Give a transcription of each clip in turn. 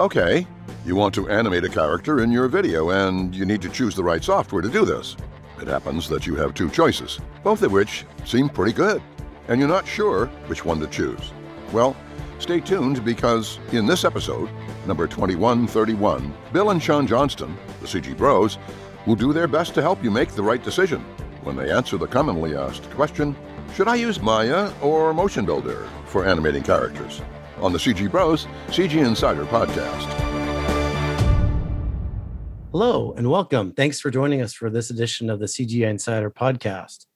Okay, you want to animate a character in your video, and you need to choose the right software to do this. It happens that you have two choices, both of which seem pretty good, and you're not sure which one to choose. Well, stay tuned because in this episode, number 2131, Bill and Sean Johnston, the CG Bros, will do their best to help you make the right decision when they answer the commonly asked question Should I use Maya or Motion Builder for animating characters? On the CG Bros CG Insider podcast. Hello and welcome. Thanks for joining us for this edition of the CG Insider podcast.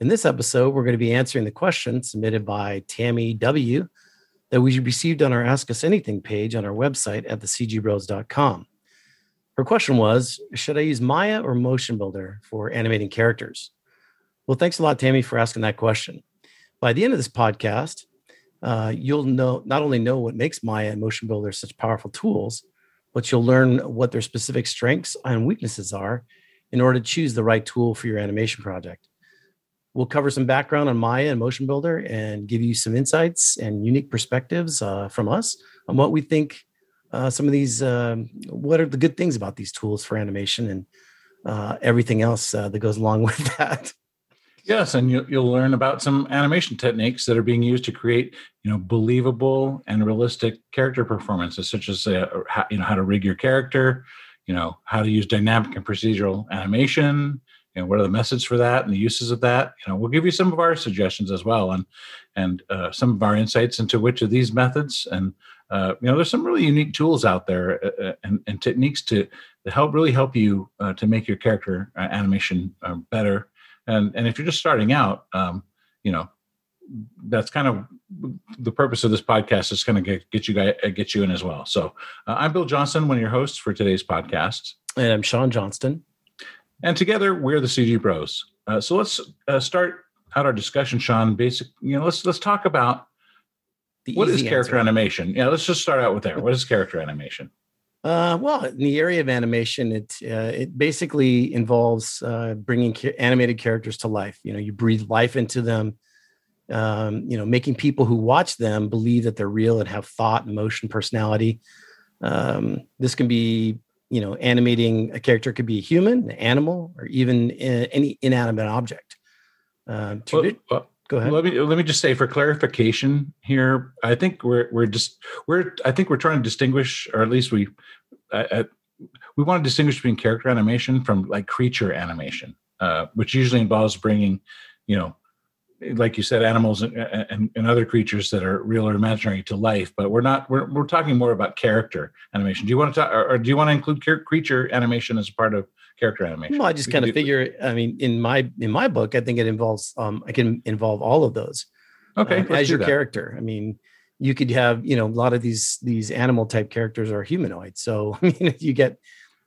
In this episode, we're going to be answering the question submitted by Tammy W that we received on our Ask Us Anything page on our website at thecgbros.com. Her question was Should I use Maya or Motion Builder for animating characters? Well, thanks a lot, Tammy, for asking that question. By the end of this podcast, uh, you'll know not only know what makes Maya and Motion Builder such powerful tools, but you'll learn what their specific strengths and weaknesses are in order to choose the right tool for your animation project. We'll cover some background on Maya and Motion Builder and give you some insights and unique perspectives uh, from us on what we think uh, some of these, um, what are the good things about these tools for animation and uh, everything else uh, that goes along with that. Yes, and you, you'll learn about some animation techniques that are being used to create, you know, believable and realistic character performances, such as uh, how, you know how to rig your character, you know how to use dynamic and procedural animation, you know what are the methods for that and the uses of that. You know, we'll give you some of our suggestions as well, and and uh, some of our insights into which of these methods. And uh, you know, there's some really unique tools out there uh, uh and, and, techniques to, to help really help you uh, to make your character uh, animation better and and if you're just starting out um, you know that's kind of the purpose of this podcast is kind of get, get you guys get you in as well. So uh, i'm bill johnston one of your hosts for today's podcast. And i'm sean johnston. And together we're the cg bros. Uh, so let's uh, start out our discussion sean. Basic you know let's let's talk about the what is character answer. animation? Yeah let's just start out with there. What is character animation uh, well, in the area of animation, it uh, it basically involves uh, bringing ca- animated characters to life. You know, you breathe life into them. Um, you know, making people who watch them believe that they're real and have thought, emotion, personality. Um, this can be, you know, animating a character could be a human, an animal, or even uh, any inanimate object. Uh, well, well, go ahead. Let me let me just say for clarification here. I think we're we're just we're I think we're trying to distinguish, or at least we uh, we want to distinguish between character animation from like creature animation, uh, which usually involves bringing, you know, like you said, animals and, and, and, other creatures that are real or imaginary to life. But we're not. We're, we're talking more about character animation. Do you want to talk, or, or do you want to include creature animation as part of character animation? Well, I just kind of figure. I mean, in my in my book, I think it involves. Um, I can involve all of those. Okay, uh, as your that. character. I mean, you could have you know a lot of these these animal type characters are humanoid. So I mean, if you get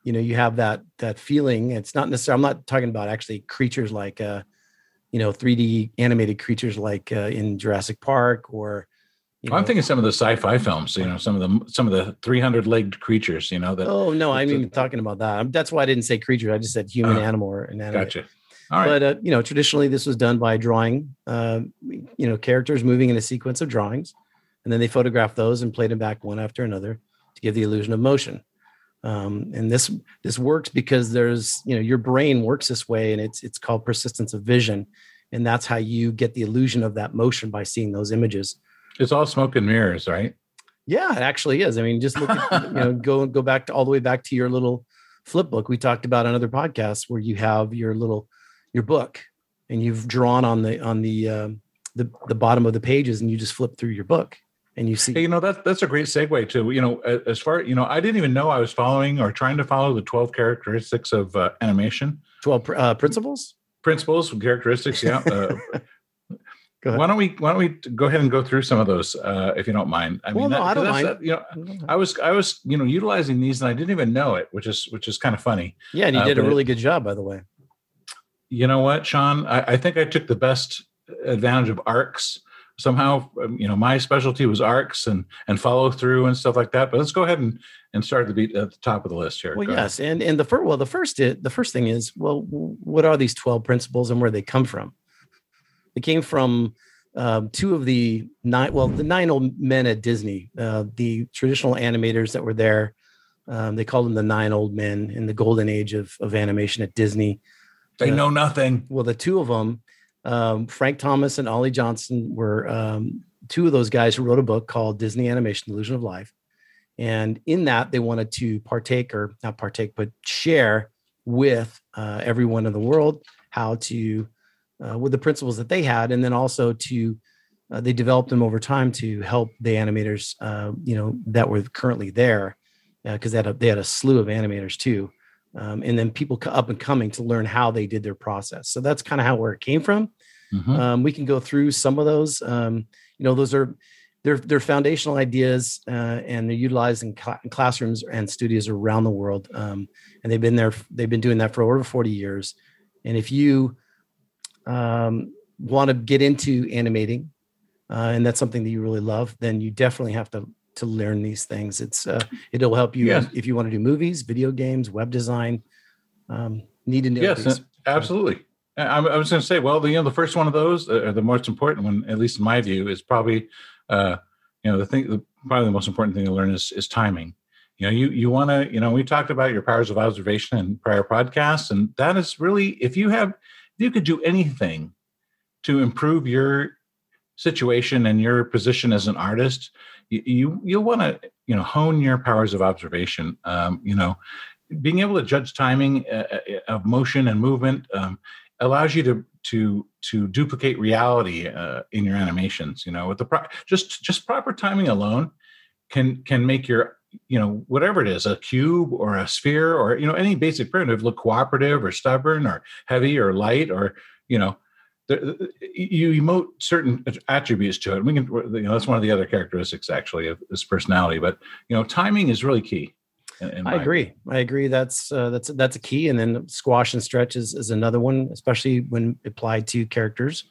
you know you have that that feeling. It's not necessarily. I'm not talking about actually creatures like. uh you know 3D animated creatures like uh, in Jurassic Park or you know, I'm thinking some of the sci-fi films, you know, some of the some of the 300-legged creatures, you know. That oh no, I'm even talking about that. That's why I didn't say creature. I just said human, uh, animal, or inanimate. Gotcha. All right. But uh, you know, traditionally this was done by drawing, uh, you know, characters moving in a sequence of drawings, and then they photographed those and played them back one after another to give the illusion of motion. Um, and this this works because there's you know your brain works this way, and it's it's called persistence of vision, and that's how you get the illusion of that motion by seeing those images it's all smoke and mirrors, right? Yeah, it actually is. I mean, just look at, you know, go go back to all the way back to your little flip book we talked about on other podcasts where you have your little your book and you've drawn on the on the um, the the bottom of the pages and you just flip through your book and you see hey, you know that's that's a great segue to you know as far you know i didn't even know i was following or trying to follow the 12 characteristics of uh, animation 12 uh, principles principles and characteristics yeah uh, Why don't we Why don't we go ahead and go through some of those, uh, if you don't mind? I well, mean, no, that, I don't mind. That, you know, I was I was you know utilizing these and I didn't even know it, which is which is kind of funny. Yeah, and you uh, did a really good job, by the way. You know what, Sean? I, I think I took the best advantage of arcs somehow um, you know my specialty was arcs and and follow through and stuff like that but let's go ahead and and start to be at the top of the list here well go yes ahead. and and the first well the first the first thing is well what are these 12 principles and where they come from it came from um, two of the nine, well, the nine old men at Disney, uh, the traditional animators that were there, um, they called them the nine old men in the golden age of, of animation at Disney. They Uh, know nothing. Well, the two of them, um, Frank Thomas and Ollie Johnston, were um, two of those guys who wrote a book called Disney Animation: Illusion of Life. And in that, they wanted to partake, or not partake, but share with uh, everyone in the world how to, uh, with the principles that they had, and then also to, uh, they developed them over time to help the animators, uh, you know, that were currently there, because they had a, they had a slew of animators too, um, and then people up and coming to learn how they did their process. So that's kind of how where it came from. Mhm. Um, we can go through some of those. Um, you know, those are they're they're foundational ideas, uh, and they're utilized in, in classrooms and studios around the world. Um, and they've been there. They've been doing that for over forty years. And if you um, want to get into animating, uh, and that's something that you really love, then you definitely have to to learn these things. It's uh, it'll help you Yes. if you want to do movies, video games, web design. Um, need to know Yes, these. absolutely. I, I was going to say, well, the, you know, the first one of those, uh, the most important one, at least in my view, is probably, uh, you know, the thing, the, probably the most important thing to learn is, is timing. You know, you you want to, you know, we talked about your powers of observation in prior podcasts, and that is really, if you have, you could do anything to improve your situation and your position as an artist, you you, want to, you know, hone your powers of observation. Um, you know, being able to judge timing uh, uh, of motion and movement um, allows you to to to duplicate reality uh, in your animations. You know, with the pro- just just proper timing alone can can make your you know whatever it is a cube or a sphere or you know any basic primitive look cooperative or stubborn or heavy or light or you know you emote certain attributes to it. We can, you know, that's one of the other characteristics actually of this personality. But you know, timing is really key. in- in I agree. I agree. That's uh, that's that's a key. And then squash and stretch is, is another one, especially when applied to characters.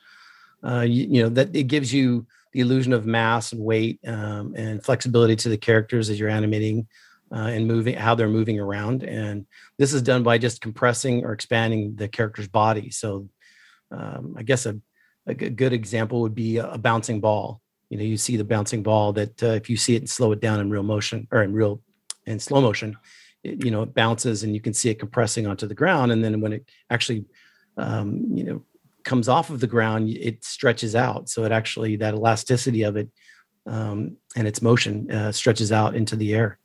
Uh, you, you know that it gives you the illusion of mass and weight um, and flexibility to the characters as you're animating uh, and moving how they're moving around. And this is done by just compressing or expanding the character's body. So um, I guess a, good example would be a, a bouncing ball. You know, you see the bouncing ball that uh, if you see it and slow it down in real motion or in real in slow motion, it, you know, it bounces and you can see it compressing onto the ground. And then when it actually, um, you know, comes off of the ground, it stretches out. So it actually, that elasticity of it um, and its motion uh, stretches out into the air.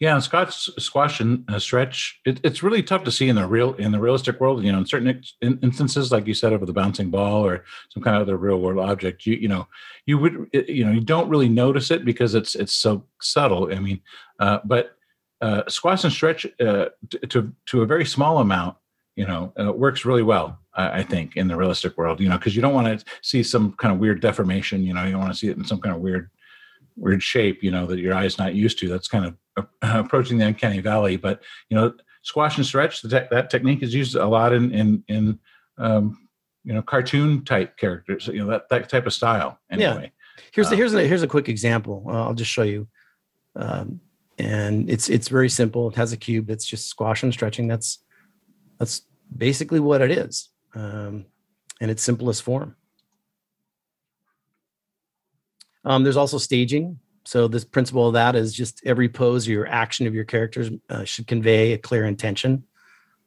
Yeah, and squash, squash and uh, stretch. It, it's really tough to see in the real in the realistic world. You know, in certain ex- in, instances, like you said, of the bouncing ball or some kind of other real world object, you you know, you would you know you don't really notice it because it's it's so subtle. I mean, uh, but uh, squash and stretch uh, to to a very small amount, you know, uh, works really well. I, I think in the realistic world, you know, because you don't want to see some kind of weird deformation. You know, you don't want to see it in some kind of weird weird shape. You know, that your eye's not used to. That's kind of uh, approaching the uncanny valley. But you know, squash and stretch. The te- that technique is used a lot in in in um, you know cartoon type characters. You know that that type of style. Yeah. Anyway, Here's Uh, the, here's a, here's a quick example. Uh, I'll just show you. Um, and it's it's very simple. It has a cube. It's just squash and stretching. That's that's basically what it is, um, in its simplest form. Um, there's also staging. So this principle of that is just every pose or your action of your characters uh, should convey a clear intention.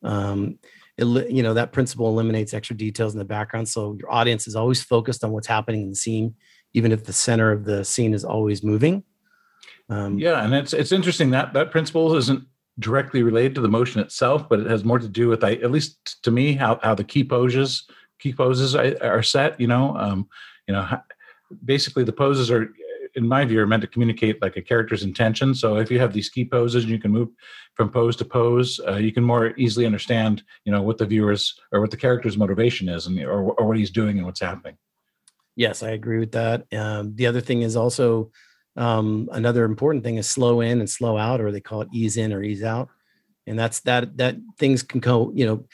Um, it, you know that principle eliminates extra details in the background, so your audience is always focused on what's happening in the scene, even if the center of the scene is always moving. Um, yeah, and it's it's interesting that that principle isn't directly related to the motion itself, but it has more to do with, I, at least to me, how how the key poses key poses are set. You know, um, you know, basically the poses are, in my view, are meant to communicate like a character's intention. So if you have these key poses and you can move from pose to pose, uh, you can more easily understand, you know, what the viewers or what the character's motivation is, and or, or what he's doing and what's happening. Yes, I agree with that. Um, the other thing is also um, another important thing is slow in and slow out, or they call it ease in or ease out, and that's that that things can go. You know,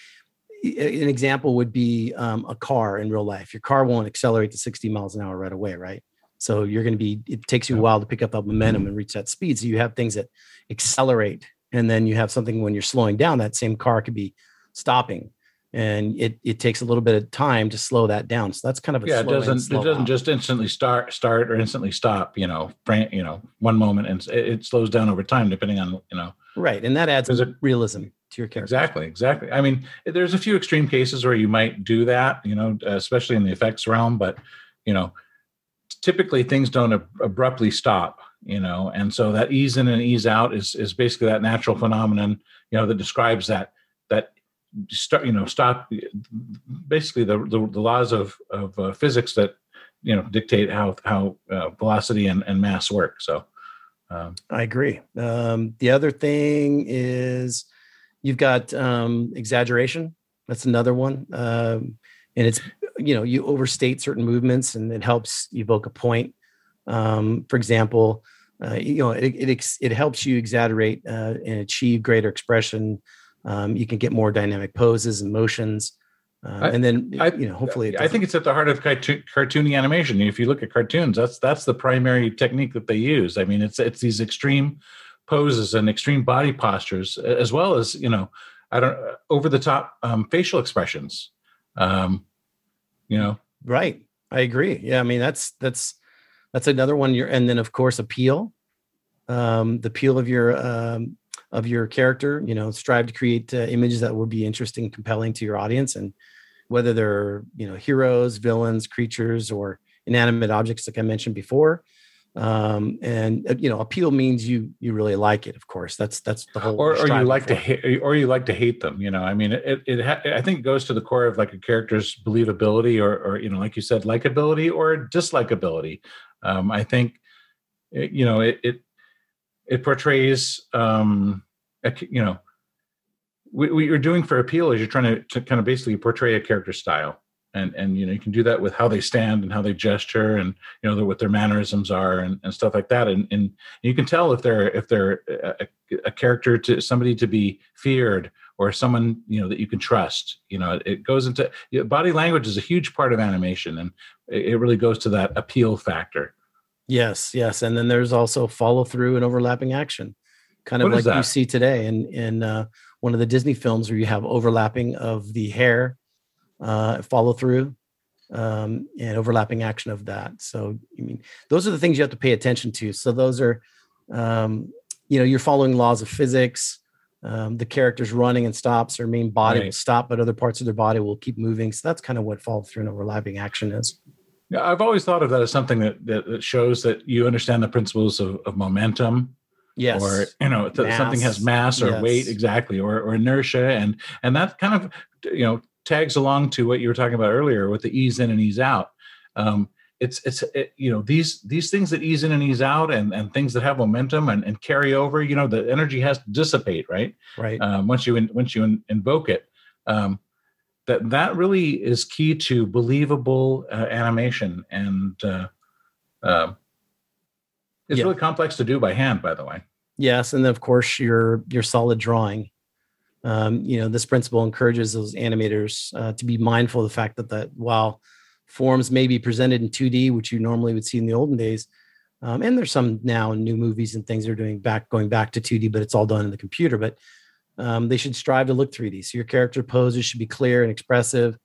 an example would be um, a car in real life. Your car won't accelerate to 60 miles an hour right away, right? So you're going to be. It takes you a while to pick up that momentum and reach that speed. So you have things that accelerate, and then you have something when you're slowing down. That same car could be stopping. And it it takes a little bit of time to slow that down. So that's kind of a yeah. It doesn't it doesn't out. just instantly start start or instantly stop. You know, you know, one moment and it, it slows down over time depending on you know right, and that adds a- realism to your character. Exactly, exactly. I mean, there's a few extreme cases where you might do that, you know, especially in the effects realm, but you know, typically things don't ab- abruptly stop, you know, and so that ease in and ease out is is basically that natural phenomenon, you know, that describes that that start, you know, stop basically the the, the laws of of uh, physics that you know dictate how how uh, velocity and, and mass work. So. Um, I agree. Um, the other thing is you've got um, exaggeration. That's another one. Um, and it's, you know, you overstate certain movements and it helps evoke a point. Um, for example, uh, you know, it, it, it helps you exaggerate uh, and achieve greater expression. Um, you can get more dynamic poses and motions. Uh, I- and then, I- you know, hopefully, I think it's at the heart of cartoon, cartoony animation. If you look at cartoons, that's that's the primary technique that they use. I mean, it's it's these extreme poses and extreme body postures, as well as you know, I don't over the top um, facial expressions. Um, you know, Right. I agree. Yeah. I mean, that's that's that's another one. You're and then of course appeal. Um, the appeal of your um of your character, you know, strive to create uh, images that would be interesting, compelling to your audience, and whether they're you know heroes, villains, creatures, or inanimate objects, like I mentioned before. Um, and uh, you know, appeal means you you really like it. Of course, that's that's the whole. or, or you like to hate, or you like to hate them. You know, I mean, it it ha- I think it goes to the core of like a character's believability, or or you know, like you said, likability or dislikability. Um, I think it- you know it it, it portrays um, a, you know what, what you're doing for appeal is you're trying to, to kind of basically portray a character style. And, and you know you can do that with how they stand and how they gesture and you know what their mannerisms are and, and stuff like that. And, and you can tell if they're if they're a, a character to somebody to be feared or someone you know that you can trust. You know it goes into body language is a huge part of animation and it really goes to that appeal factor Yes, yes, and then there's also follow through and overlapping action, kind of What like you see today in in uh, one of the Disney films where you have overlapping of the hair, uh, follow through, um, and overlapping action of that. So, I mean, those are the things you have to pay attention to. So, those are, um, you know, you're following laws of physics. Um, the characters running and stops, their main body will stop, but other parts of their body will keep moving. So that's kind of what follow through and overlapping action is. Yeah, I've always thought of that as something that that, that shows that you understand the principles of, of momentum. Yes. or you know th- something has mass or weight exactly or, or inertia. And and that kind of you know tags along to what you were talking about earlier with the ease in and ease out. Um, it's it's it, you know these these things that ease in and ease out and and things that have momentum and, and carry over you know the energy has to dissipate right? Right. um, once you in, once you in, invoke it. Um, that that really is key to believable uh, animation and uh, um it's Yeah. really complex to do by hand by the way Yes, and then of course your your solid drawing. Um, you know, this principle encourages those animators uh, to be mindful of the fact that that while forms may be presented in 2D, which you normally would see in the olden days, um, and there's some now in new movies and things they're doing back going back to 2D, but it's all done in the computer. But um, they should strive to look 3D. So your character poses should be clear and expressive.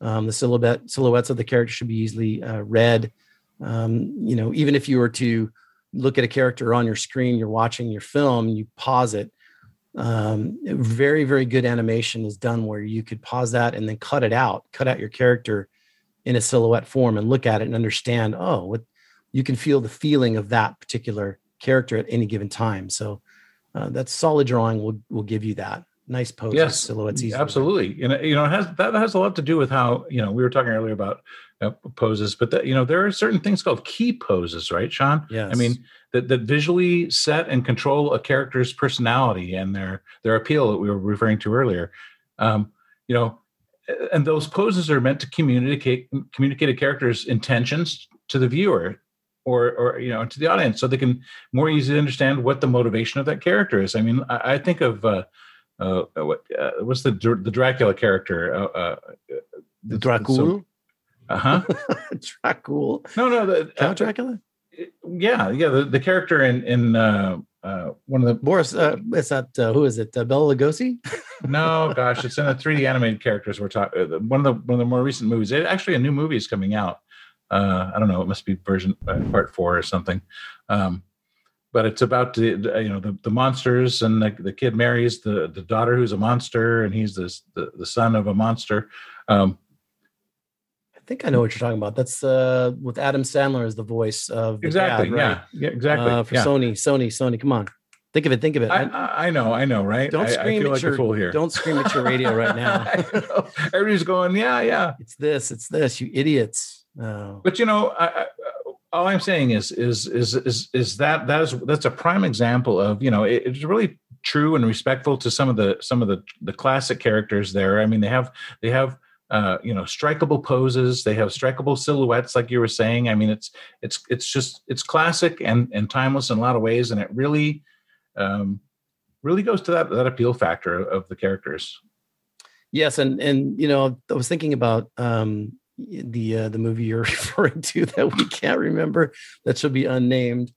Um, the silhouette silhouettes of the character should be easily uh, read. Um, you know, even if you were to look at a character on your screen, you're watching your film, you pause it. Um, very, very good animation is done where you could pause that and then cut it out, cut out your character in a silhouette form and look at it and understand, oh, what you can feel the feeling of that particular character at any given time. So uh, that solid drawing will will give you that nice pose. Yes, silhouettes. easily absolutely and you know it has that has a lot to do with how you know we were talking earlier about uh, poses but that you know there are certain things called key poses right sean Yes. i mean that, that visually set and control a character's personality and their their appeal that we were referring to earlier um you know and those poses are meant to communicate communicate a character's intentions to the viewer or or you know to the audience so they can more easily understand what the motivation of that character is i mean i, I think of uh uh, what uh, what's the the Dracula character? Uh, uh, the Dracul. uh huh. Dracul. No, no. The, uh, Count Dracula? yeah, yeah. The, the character in in uh, uh, one of the Boris, uh, is that uh, who is it? Uh, Bela Lugosi? no, gosh, it's in the 3D animated characters. We're talking one of the one of the more recent movies. It, actually, a new movie is coming out. Uh, I don't know. It must be version uh, part four or something. Um, but it's about the, you know the, the monsters and the, the kid marries the the daughter who's a monster and he's this, the the son of a monster. Um, I think I know what you're talking about. That's uh, with Adam Sandler as the voice of the exactly. dad, right? Yeah. Yeah. Exactly. Uh, for yeah. Sony, Sony, Sony. Come on, think of it. Think of it. I, I- know. I know. Right. don't I, scream feel at like your a fool here. don't scream at your radio right now. Everybody's going. Yeah. Yeah. it's this. It's this. You idiots. Oh. But you know, I, I, all I'm saying is, is, is, is, is that that is that's a prime example of you know it, it's really true and respectful to some of the some of the the classic characters there. I mean, they have they have uh, you know strikeable poses, they have strikeable silhouettes, like you were saying. I mean, it's it's it's just it's classic and and timeless in a lot of ways, and it really um, really goes to that that appeal factor of the characters. Yes, and and you know, I was thinking about um the uh, the movie you're referring to that we can't remember that should be unnamed.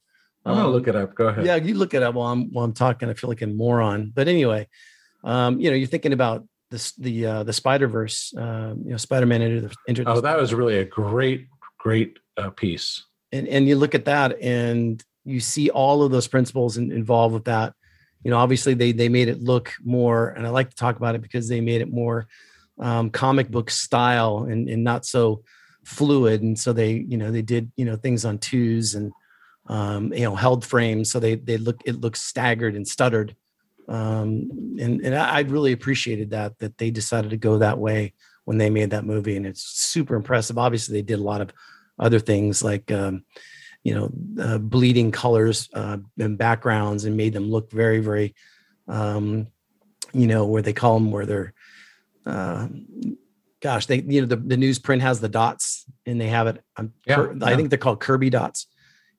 I'm gonna Um, look it up. Go ahead. Yeah, you look it up while I'm while I'm talking. I feel like a moron, but anyway, um, you know, you're thinking about this the uh, the Spider Verse, um, you know, Spider Man into the into the Oh, that was really a great great uh, piece. and and you look at that and you see all of those principles in, involved with that you know obviously they they made it look more and i like to talk about it because they made it more um, comic book style and, and not so fluid. And so they you know they did you know things on twos and um, you know held frames. So they they look it looks staggered and stuttered. Um, and and I, really appreciated that that they decided to go that way when they made that movie. And it's super impressive. Obviously they did a lot of other things like um, you know uh, bleeding colors uh, and backgrounds and made them look very very um, you know where they call them where they're uh, gosh they you know the, the newsprint has the dots and they have it Yeah, i think they're called kirby dots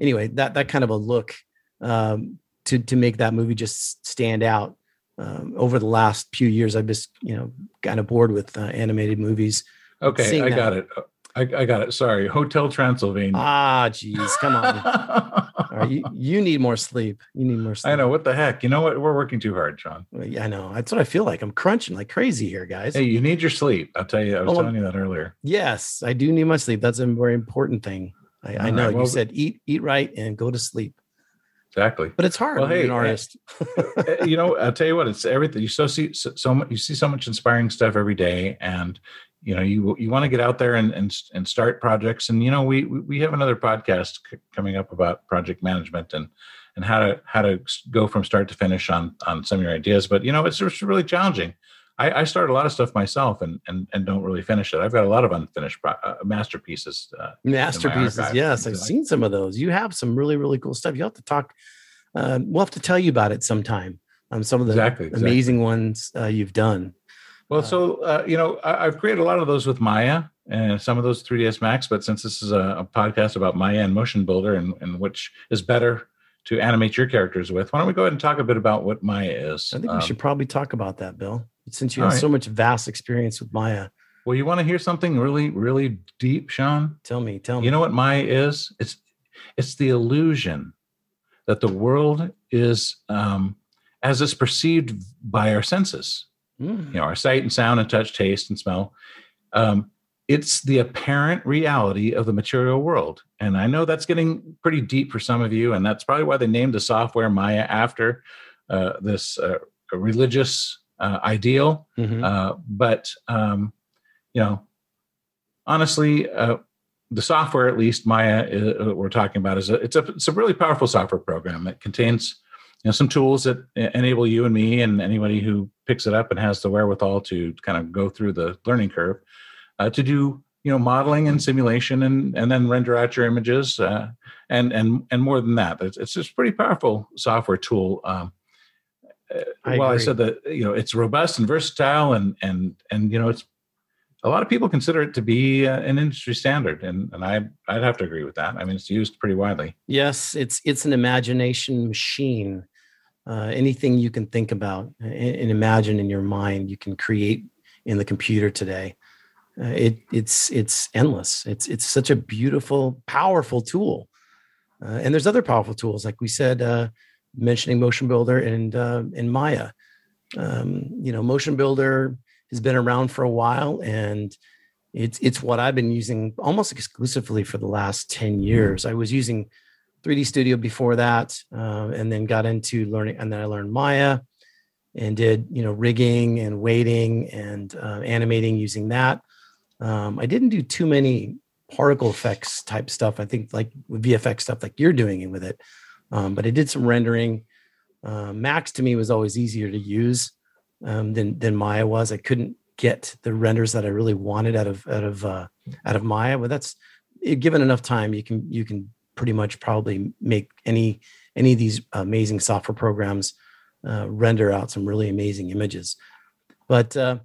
anyway that that kind of a look um, to to make that movie just stand out um, over the last few years i've just you know kind of bored with uh, animated movies Okay, Seeing I that. got it. I, I got it. Sorry, Hotel Transylvania. ah geez come on All right, you, you need more sleep. You need more sleep. I know what the heck. You know what? We're working too hard, John. Yeah, I know. That's what I feel like. I'm crunching like crazy here, guys. Hey, you need your sleep. I'll tell you. I was Oh, telling you that earlier. Yes, I do need my sleep. That's a very important thing. I, I know. right, you said eat, eat right, and go to sleep. Exactly. But it's hard. Well, hey, an eh, artist. Uh, you know, I'll tell you what. It's everything. You so see so, so much. You see so much inspiring stuff every day, and you know, you you want to get out there and and and start projects. And you know, we we have another podcast c- coming up about project management and and how to how to go from start to finish on on some of your ideas. But you know, it's, it's really challenging. I, I start a lot of stuff myself and and and don't really finish it. I've got a lot of unfinished pro- uh, masterpieces. Uh, Masterpieces. Yes, I've Like- seen some of those. You have some really, really cool stuff. You have to talk. Uh, we'll have to tell you about it sometime. Um, some of the Exactly, exactly. amazing ones uh, you've done. Well, Uh, so uh, you know, I, I've created a lot of those with Maya and some of those 3ds Max. But since this is a, a podcast about Maya and Motion Builder, and, and which is better to animate your characters with, why don't we go ahead and talk a bit about what Maya is? I think Um, we should probably talk about that, Bill, since you have right. so much vast experience with Maya. well, you want to hear something really, really deep, Sean? Tell me, tell me. You know what Maya is? It's it's the illusion that the world is um, as it's perceived by our senses. Mm. you know our sight and sound and touch taste and smell um, it's the apparent reality of the material world and i know that's getting pretty deep for some of you and that's probably why they named the software maya after uh, this uh, religious uh, ideal Mhm. uh, but um, you know honestly uh, the software at least maya uh, we're talking about is a it's a it's a really powerful software program it contains know some tools that enable you and me and anybody who picks it up and has the wherewithal to kind of go through the learning curve uh, to do you know modeling and simulation and and then render out your images uh, and and and more than that. It's, it's just pretty powerful software tool um, uh, I well i said that you know it's robust and versatile and and and you know it's a lot of people consider it to be uh, an industry standard and and i i'd have to agree with that. I mean it's used pretty widely. Yes, it's it's an imagination machine. Uh, anything you can think about and, imagine in your mind, you can create in the computer today. Uh, it it's it's endless. It's it's such a beautiful, powerful tool. Uh, and there's other powerful tools, like we said, uh, mentioning Motion Builder and uh, and Maya. um, you know, Motion Builder has been around for a while, and it's it's what I've been using almost exclusively for the last ten years. I was using 3D Studio before that, uh, and then got into learning, and then I learned Maya, and did you know rigging and weighting and uh, animating using that. Um, I didn't do too many particle effects type stuff. I think like VFX stuff like you're doing with it, um, but I did some rendering. Uh, Max to me was always easier to use um, than than Maya was. I couldn't get the renders that I really wanted out of out of uh, out of Maya, but that's given enough time, you can you can pretty much probably make any any of these amazing software programs uh, render out some really amazing images. But uh,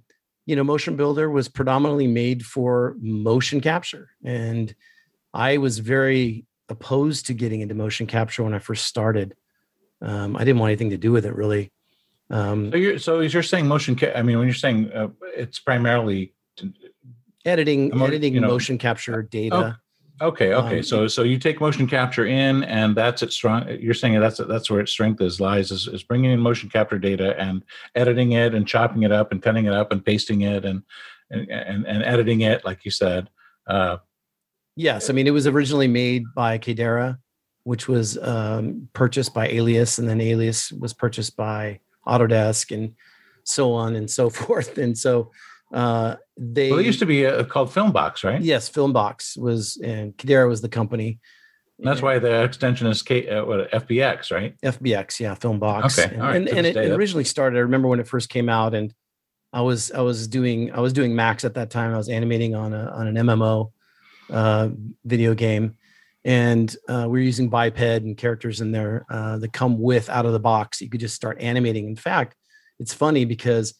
you know, Motion Builder was predominantly made for motion capture, and I was very opposed to getting into motion capture when I first started. Um, I didn't want anything to do with it really. Um, so you're so you're saying motion. Ca- I mean, when you're saying uh, it's primarily editing, editing you know, motion capture data. Okay, okay. Um, so so you take motion capture in, and that's its strong. You're saying that's that's where its strength is lies is, is bringing in motion capture data and editing it and chopping it up and cutting it up and pasting it and and and, and editing it, like you said. Uh, yes, I mean it was originally made by Kaydara, which was um, purchased by Alias, and then Alias was purchased by Autodesk, and so on and so forth. And so uh, they well, it used to be uh, called Filmbox, right? Yes, Filmbox was, and Kaydara was the company. And that's why the extension is K, uh, what, FBX, right? FBX, yeah, Filmbox. Okay, and, and, and it, it originally started. I remember when it first came out, and I was I was doing I was doing Max at that time. I was animating on a on an MMO uh, video game, and uh, we were using biped and characters in there uh, that come with out of the box. You could just start animating. In fact, it's funny because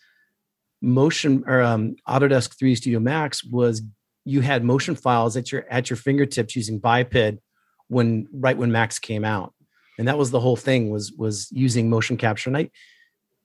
motion or um, Autodesk 3D Studio Max was you had motion files at your at your fingertips using biped when right when Max came out, and that was the whole thing was was using motion capture. And I,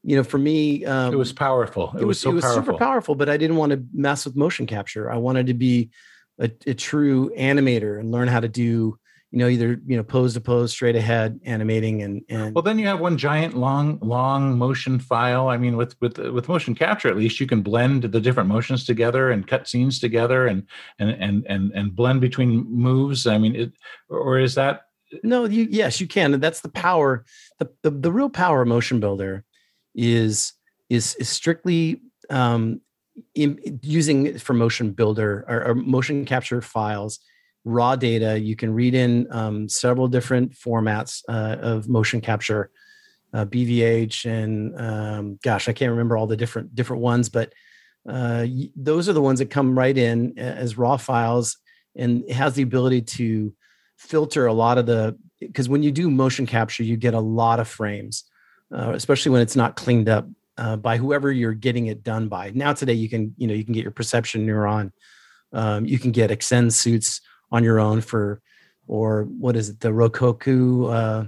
you know, for me, um, it was powerful. It, it was, so it was powerful. super powerful. But I didn't want to mess with motion capture. I wanted to be a, a true animator and learn how to do you know either you know pose to pose straight ahead animating and and well then you have one giant long long motion file. I mean with with with motion capture at least you can blend the different motions together and cut scenes together and and and and, and blend between moves. I mean it or is that no you yes you can. And that's the power the the, the real power of motion builder is is is strictly um in, using for motion builder or, or motion capture files raw data. You can read in um, several different formats uh, of motion capture, uh, BVH, and um, gosh, I can't remember all the different different ones, but uh, those are the ones that come right in as raw files, and it has the ability to filter a lot of the because when you do motion capture, you get a lot of frames, uh, especially when it's not cleaned up. Uh, by whoever you're getting it done by. Now today, you can you know you can get your perception neuron, um, you can get Xsens suits on your own for, or what is it, the Roku? Uh,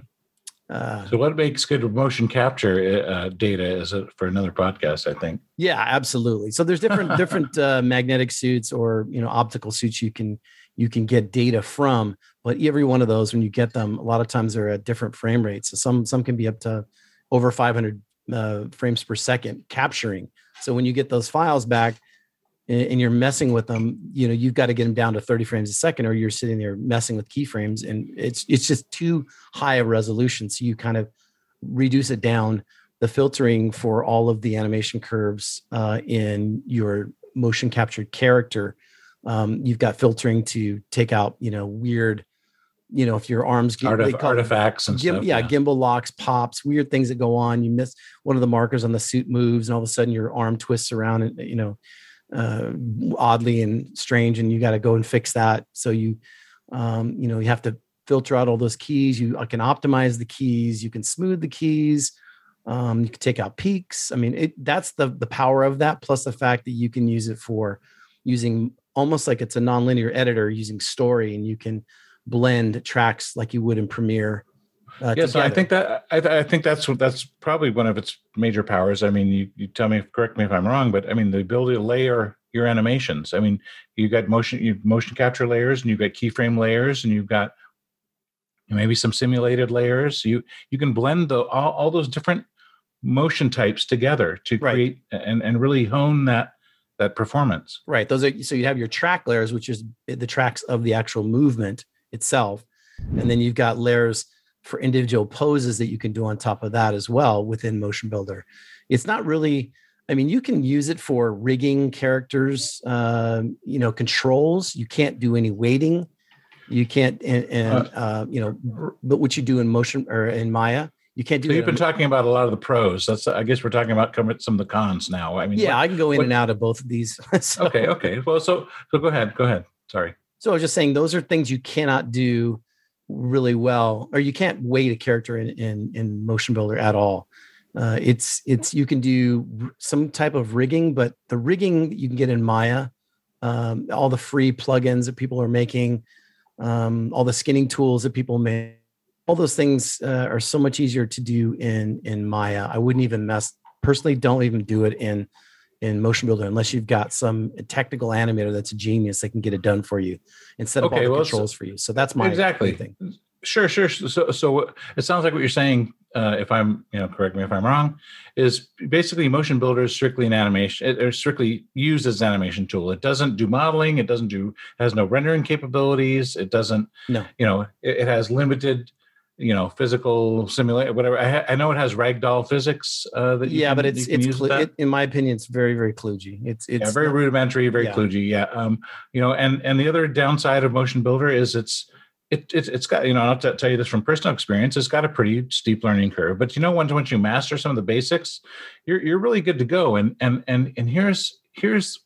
uh, so what makes good motion capture uh, data is it for another podcast i think. Yeah absolutely. So there's different different uh, magnetic suits or you know optical suits you can you can get data from but every one of those when you get them a lot of times they're at different frame rates. So some some can be up to over 500 uh, frames per second capturing. So when you get those files back and you're messing with them, you know, you've got to get them down to 30 frames a second, or you're sitting there messing with keyframes, and it's it's just too high a resolution. So you kind of reduce it down. The filtering for all of the animation curves uh, in your motion captured character, um, you've got filtering to take out, you know, weird, you know, if your arms get Artif- artifacts and gim- stuff, yeah, yeah, gimbal locks, pops, weird things that go on. You miss one of the markers on the suit moves, and all of a sudden your arm twists around, and you know uh, oddly and strange, and you got to go and fix that. So you, um, you know, you have to filter out all those keys. You can optimize the keys. You can smooth the keys. Um, you can take out peaks. I mean, it, that's the the power of that. Plus the fact that you can use it for using almost like it's a nonlinear editor using story, and you can blend tracks like you would in Premiere uh, yes, I think that I, I, think that's that's probably one of its major powers. I mean, you, you tell me, correct me if I'm wrong, but I mean the ability to layer your animations. I mean, you got motion, you motion capture layers, and you've got keyframe layers, and you've got maybe some simulated layers. You you can blend the all, all those different motion types together to Right. create and and really hone that that performance. Right. Those are so you have your track layers, which is the tracks of the actual movement itself. And then you've got layers for individual poses that you can do on top of that as well within Motion Builder. It's not really, I mean, you can use it for rigging characters, um, you know, controls. You can't do any weighting. You can't, and, and uh, you know, but what you do in motion or in Maya, you can't do So you've been on- talking about a lot of the pros. That's I guess we're talking about some of the cons now. I mean, yeah, what- I can go in what- and out of both of these. So- okay, okay. Well, so so go ahead, go ahead. Sorry. So I was just saying those are things you cannot do really well, or you can't weight a character in in, in Motion Builder at all. Uh, it's it's you can do some type of rigging, but the rigging you can get in Maya, um, all the free plugins that people are making, um, all the skinning tools that people make, all those things uh, are so much easier to do in in Maya. I wouldn't even mess personally. Don't even do it in in Motion Builder unless you've got some technical animator that's a genius that can get it done for you instead of Okay, all the well, so- controls for you. So that's my Exactly. thing. Sure, sure. So, so it sounds like what you're saying, uh, if I'm, you know, correct me if I'm wrong, is basically Motion Builder is strictly an animation, it- or strictly used as an animation tool. It doesn't do modeling. It doesn't do, has no rendering capabilities. It doesn't, No. you know, it, it has limited, you know, physical simulate, whatever. I, ha- I know it has ragdoll physics. Uh, that you Yeah, can- but it's it's clu- it, in my opinion, it's very very kludgy. It's it's yeah, very not- rudimentary, very yeah. kludgy. Yeah, um, you know, and and the other downside of Motion Builder is it's it, it it's got you know I'll t- tell you this from personal experience. It's got a pretty steep learning curve, but you know once once you master some of the basics, you're you're really good to go. And and and and here's here's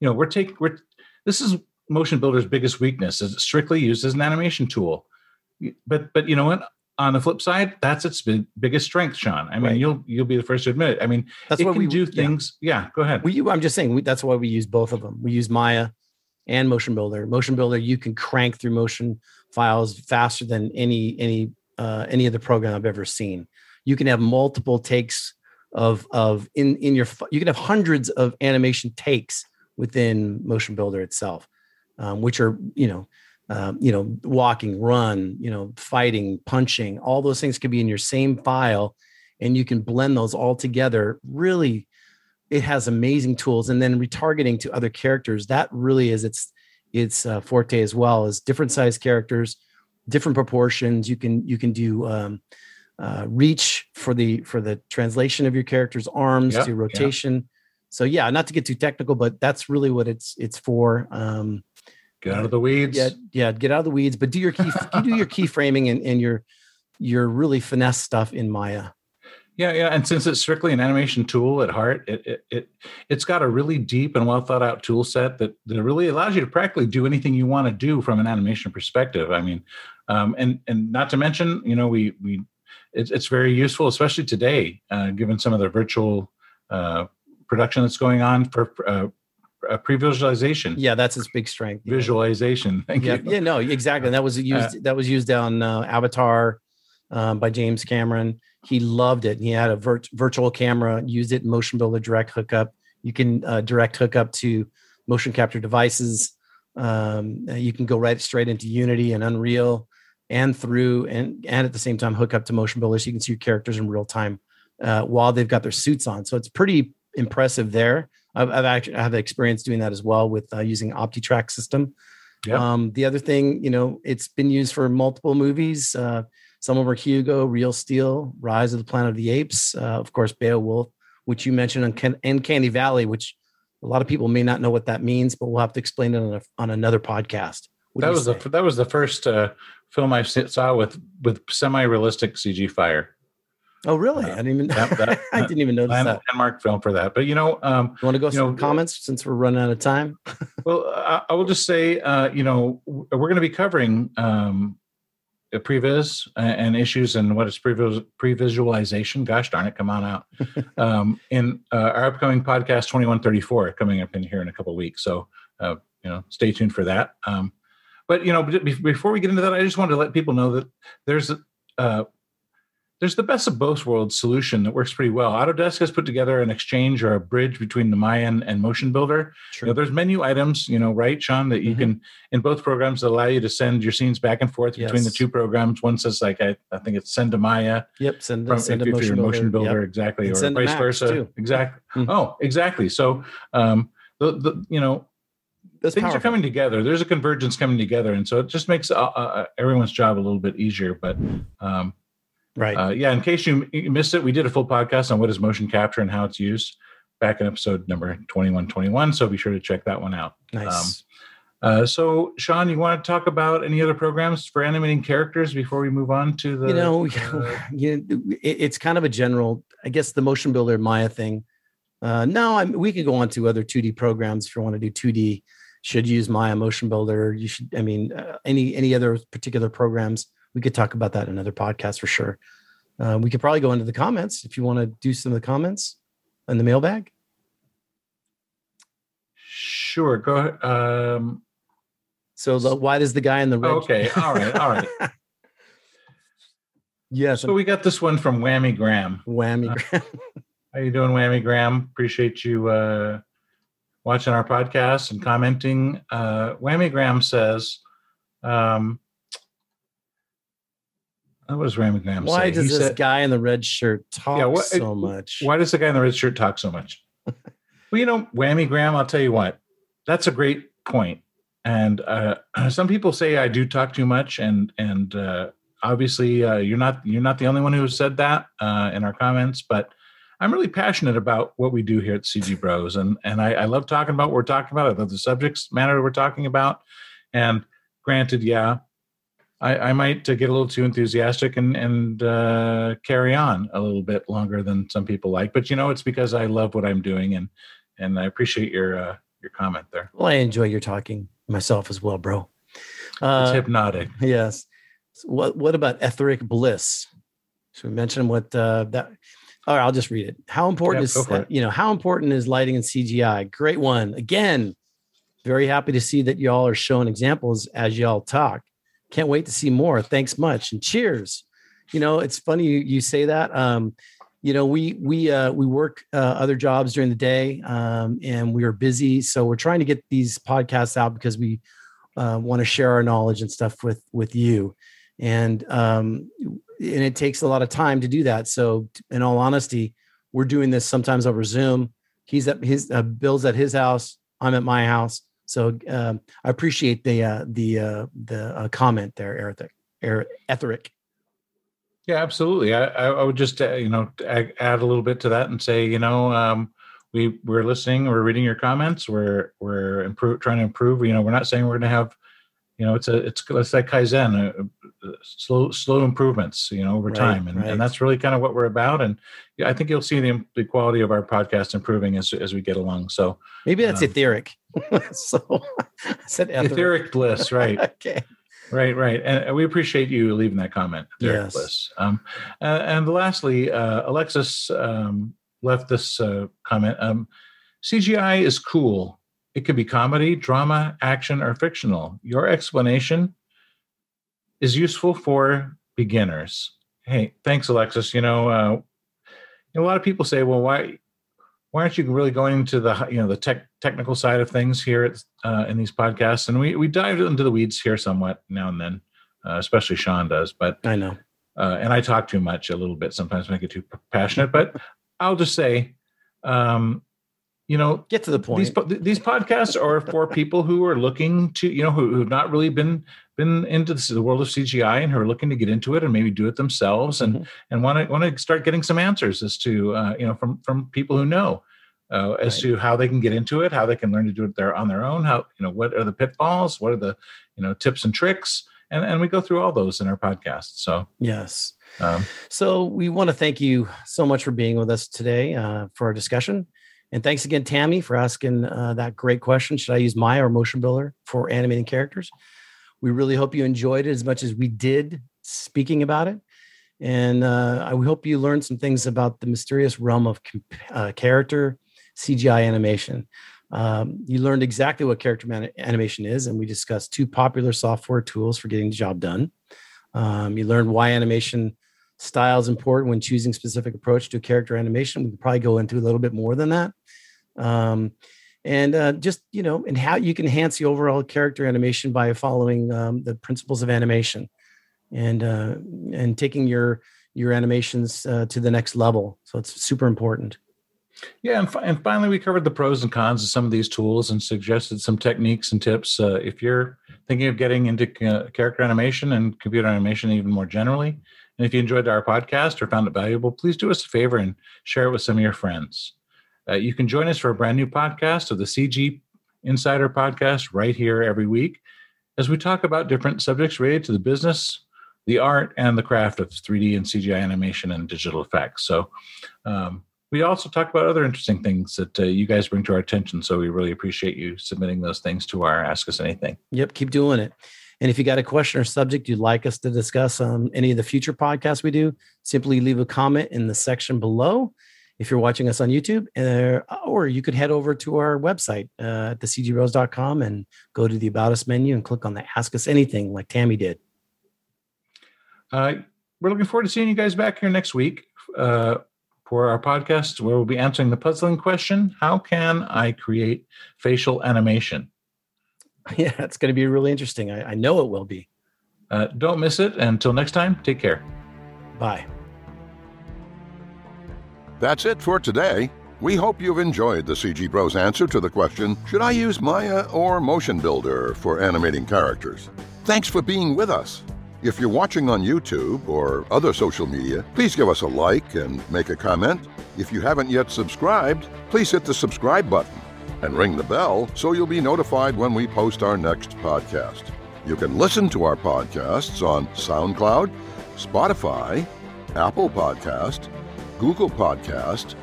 you know we're taking we're this is Motion Builder's biggest weakness is it's strictly used as an animation tool. But but you know what? On the flip side, that's its big, biggest strength, Sean. I mean, Right. you'll you'll be the first to admit it. I mean, that's it what we do things. Yeah, go ahead. We, I'm just saying we, that's why we use both of them. We use Maya and Motion Builder. Motion Builder, you can crank through motion files faster than any any uh, any other program I've ever seen. You can have multiple takes of of in in your you can have hundreds of animation takes within Motion Builder itself, um, which are you know. Um, you know, walking, run, you know, fighting, punching, all those things could be in your same file, and you can blend those all together. Really, it has amazing tools and then retargeting to other characters that really is its its uh, forte as well as different size characters different proportions. You can you can do um, uh, reach for the for the translation of your character's arms Yeah, to rotation. So yeah not to get too technical but that's really what it's it's for. Um Get out of the weeds. yeah yeah get out of the weeds but do your key you do your keyframing and, and your your really finesse stuff in maya Yeah, yeah, and since it's strictly an animation tool at heart, it it, it it's got a really deep and well thought out tool set that that really allows you to practically do anything you want to do from an animation perspective. I mean, um, and and not to mention, you know, we we it's it's very useful, especially today, uh, given some of the virtual uh, production that's going on for uh, uh, pre-visualization, yeah that's its big strength visualization. Thank yeah, you. yeah, no, exactly. And that was used. that was used on uh, Avatar um, by James Cameron. He loved it. He had a virt- virtual camera, used it in Motion Builder direct hookup. You can uh, direct hookup to motion capture devices. Um, uh, you can go right straight into Unity and Unreal, and through and and at the same time hook up to Motion Builder, so you can see your characters in real time uh, while they've got their suits on. So it's pretty impressive there. I've, I've actually I have experience doing that as well with uh, using OptiTrack system. Yep. Um, the other thing, you know, it's been used for multiple movies. Uh, some of them are Hugo, Real Steel, Rise of the Planet of the Apes, uh, of course, Beowulf, which you mentioned, on Ken- and Candy Valley, which a lot of people may not know what that means, but we'll have to explain it on, a, on another podcast. What that was say? the that was the first uh, film I saw with with semi realistic CG fire. Oh, really? uh, I didn't even. that- that- I didn't even notice that. landmark film for that. But you know, um, You want to go some know, comments since we're running out of time? well, I, I will just say, uh, you know, we're going to be covering um, a previs and, issues and what is previs- pre-visualization. Gosh darn it, come on out! um, in uh, our upcoming podcast, twenty one thirty four, coming up in here in a couple of weeks. So, uh, you know, stay tuned for that. Um, but you know, be- before we get into that, I just wanted to let people know that there's uh, there's the best of both worlds solution that works pretty well. Autodesk has put together an exchange or a bridge between the Maya and, Motion Builder. You know, there's menu items, you know, right, Sean, that you mm-hmm. can in both programs that allow you to send your scenes back and forth yes. between the two programs. One says like I, I think it's send to Maya. Yep, send, from, send to motion, motion Builder, yep. exactly, and or vice versa. Too. Exactly. Mm-hmm. Oh, exactly. So um, the, the you know That's things powerful. are coming together. There's a convergence coming together, and so it just makes uh, uh, everyone's job a little bit easier. But um, Right. Uh, yeah. In case you, missed it, we did a full podcast on what is motion capture and how it's used back in episode number 2121. So be sure to check that one out. Nice. Um, uh, so, Sean, you want to talk about any other programs for animating characters before we move on to the? You know, uh, you it's kind of a general. I guess the motion builder Maya thing. Uh, no, I we could go on to other 2D programs if you want to do 2D. Should use Maya Motion Builder. You should. I mean, uh, any any other particular programs we could talk about that in another podcast for sure. Uh, we could probably go into the comments if you want to do some of the comments in the mailbag. Sure. Go ahead. Um, so the, why does the guy in the red? Okay. All right. All right. yes. So we got this one from Whammy Graham. Whammy uh, Graham. Uh, how you doing, Whammy Graham? Appreciate you uh, watching our podcast and commenting. Uh, Whammy Graham says, um, what does Whammy Graham why say? does he this said, guy in the red shirt talk yeah, what, so much? Why does the guy in the red shirt talk so much? well, you know, Whammy Graham, I'll tell you what, that's a great point. And uh, some people say I do talk too much, and and uh, obviously uh, you're not you're not the only one who has said that uh, in our comments, but I'm really passionate about what we do here at CG Bros, and and I, I love talking about what we're talking about. I love the subjects matter we're talking about, and granted, yeah, I, I might uh, get a little too enthusiastic and and uh, carry on a little bit longer than some people like. But you know, it's because I love what I'm doing, and and I appreciate your uh, your comment there. Well, I enjoy your talking myself as well, bro. Uh, it's hypnotic. Yes. So what what about etheric bliss? So we mentioned what uh, that. All right, I'll just read it. How important is you know how important is lighting and CGI? Great one again. Very happy to see that y'all are showing examples as y'all talk. Can't wait to see more. Thanks much and cheers. You know, it's funny you, you say that. Um, you know, we we uh, we work uh, other jobs during the day, um, and we are busy. So we're trying to get these podcasts out because we uh, want to share our knowledge and stuff with with you, and um, and it takes a lot of time to do that. So, in all honesty, we're doing this sometimes over Zoom. He's at his uh, Bill's at his house. I'm at my house. So um, I appreciate the uh, the uh, the uh, comment there, Eric. Etheric. Yeah, absolutely. I, I would just uh, you know add a little bit to that and say you know um, we we're listening, we're reading your comments, we're we're improve, trying to improve. You know, we're not saying we're going to have you know it's a it's it's like kaizen uh, uh, slow slow improvements you know over right, time. And, right. and that's really kind of what we're about. And yeah, i think you'll see the, the quality of our podcast improving as as we get along. So maybe that's um, etheric. So i said etheric, etheric bliss right. Okay. Right, right, and we appreciate you leaving that comment, Etheric yes. Bliss. Um, uh, and lastly, uh, Alexis um, left this uh, comment. Um, CGI is cool it could be comedy, drama, action, or fictional. Your explanation is useful for beginners. Hey, thanks, Alexis. You know, uh, a lot of people say, "Well, why, why aren't you really going into the you know the tech, technical side of things here at, uh, in these podcasts?" And we we dive into the weeds here somewhat now and then, uh, especially Sean does. But I know, uh, and I talk too much a little bit sometimes, make it too passionate. But I'll just say, um, you know get to the point these, these podcasts are for people who are looking to you know who, have not really been been into the world of cgi and who are looking to get into it and maybe do it themselves and mm-hmm. and want to want to start getting some answers as to uh, you know from from people who know uh, as right. to how they can get into it how they can learn to do it there on their own how you know what are the pitfalls what are the you know tips and tricks and and we go through all those in our podcast so yes um, so we want to thank you so much for being with us today uh, for our discussion and thanks again, Tammy, for asking uh, that great question. Should I use Maya or Motion Builder for animating characters? We really hope you enjoyed it as much as we did speaking about it. And uh, I hope you learned some things about the mysterious realm of uh, character CGI animation. Um, you learned exactly what character man- animation is, and we discussed two popular software tools for getting the job done. Um, you learned why animation style is important when choosing specific approach to character animation. We could probably go into a little bit more than that. Um, and uh, just you know, and how you can enhance the overall character animation by following um, the principles of animation, and uh, and taking your your animations uh, to the next level. So it's super important. Yeah, and, fi- and finally, we covered the pros and cons of some of these tools and suggested some techniques and tips. Uh, if you're thinking of getting into uh, character animation and computer animation even more generally, and if you enjoyed our podcast or found it valuable, please do us a favor and share it with some of your friends. Uh, you can join us for a brand new podcast of the CG Insider podcast right here every week as we talk about different subjects related to the business, the art, and the craft of 3D and CGI animation and digital effects. So, um, we also talk about other interesting things that uh, you guys bring to our attention. So we really appreciate you submitting those things to our Ask Us Anything. Yep, keep doing it. And if you got a question or subject you'd like us to discuss on any of the future podcasts we do, simply leave a comment in the section below. If you're watching us on YouTube, uh, or you could head over to our website uh, at thecgbros.com and go to the About Us menu and click on the Ask Us Anything, like Tammy did. Uh, we're looking forward to seeing you guys back here next week uh, for our podcast, where we'll be answering the puzzling question How can I create facial animation? Yeah, it's going to be really interesting. I, I know it will be. Uh, don't miss it. Until next time, take care. Bye. That's it for today. We hope you've enjoyed the CG Bros answer to the question Should I use Maya or Motion Builder for animating characters? Thanks for being with us. If you're watching on YouTube or other social media, please give us a like and make a comment. If you haven't yet subscribed, please hit the subscribe button and ring the bell so you'll be notified when we post our next podcast. You can listen to our podcasts on SoundCloud, Spotify, Apple Podcast, Google Podcast,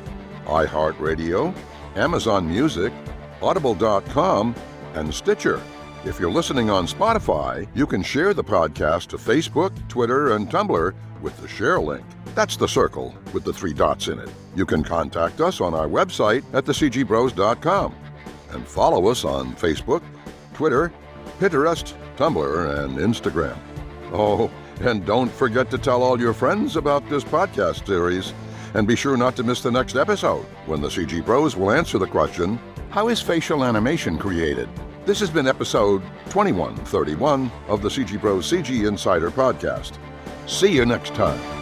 iHeartRadio, Amazon Music, Audible.com, and Stitcher. If you're listening on Spotify, you can share the podcast to Facebook, Twitter, and Tumblr with the share link. That's the circle with the three dots in it. You can contact us on our website at thecgbros.com and follow us on Facebook, Twitter, Pinterest, Tumblr, and Instagram. Oh, and don't forget to tell all your friends about this podcast series. And be sure not to miss the next episode when the CG Bros will answer the question How is facial animation created? This has been episode 2131 of the CG Bros CG Insider Podcast. See you next time.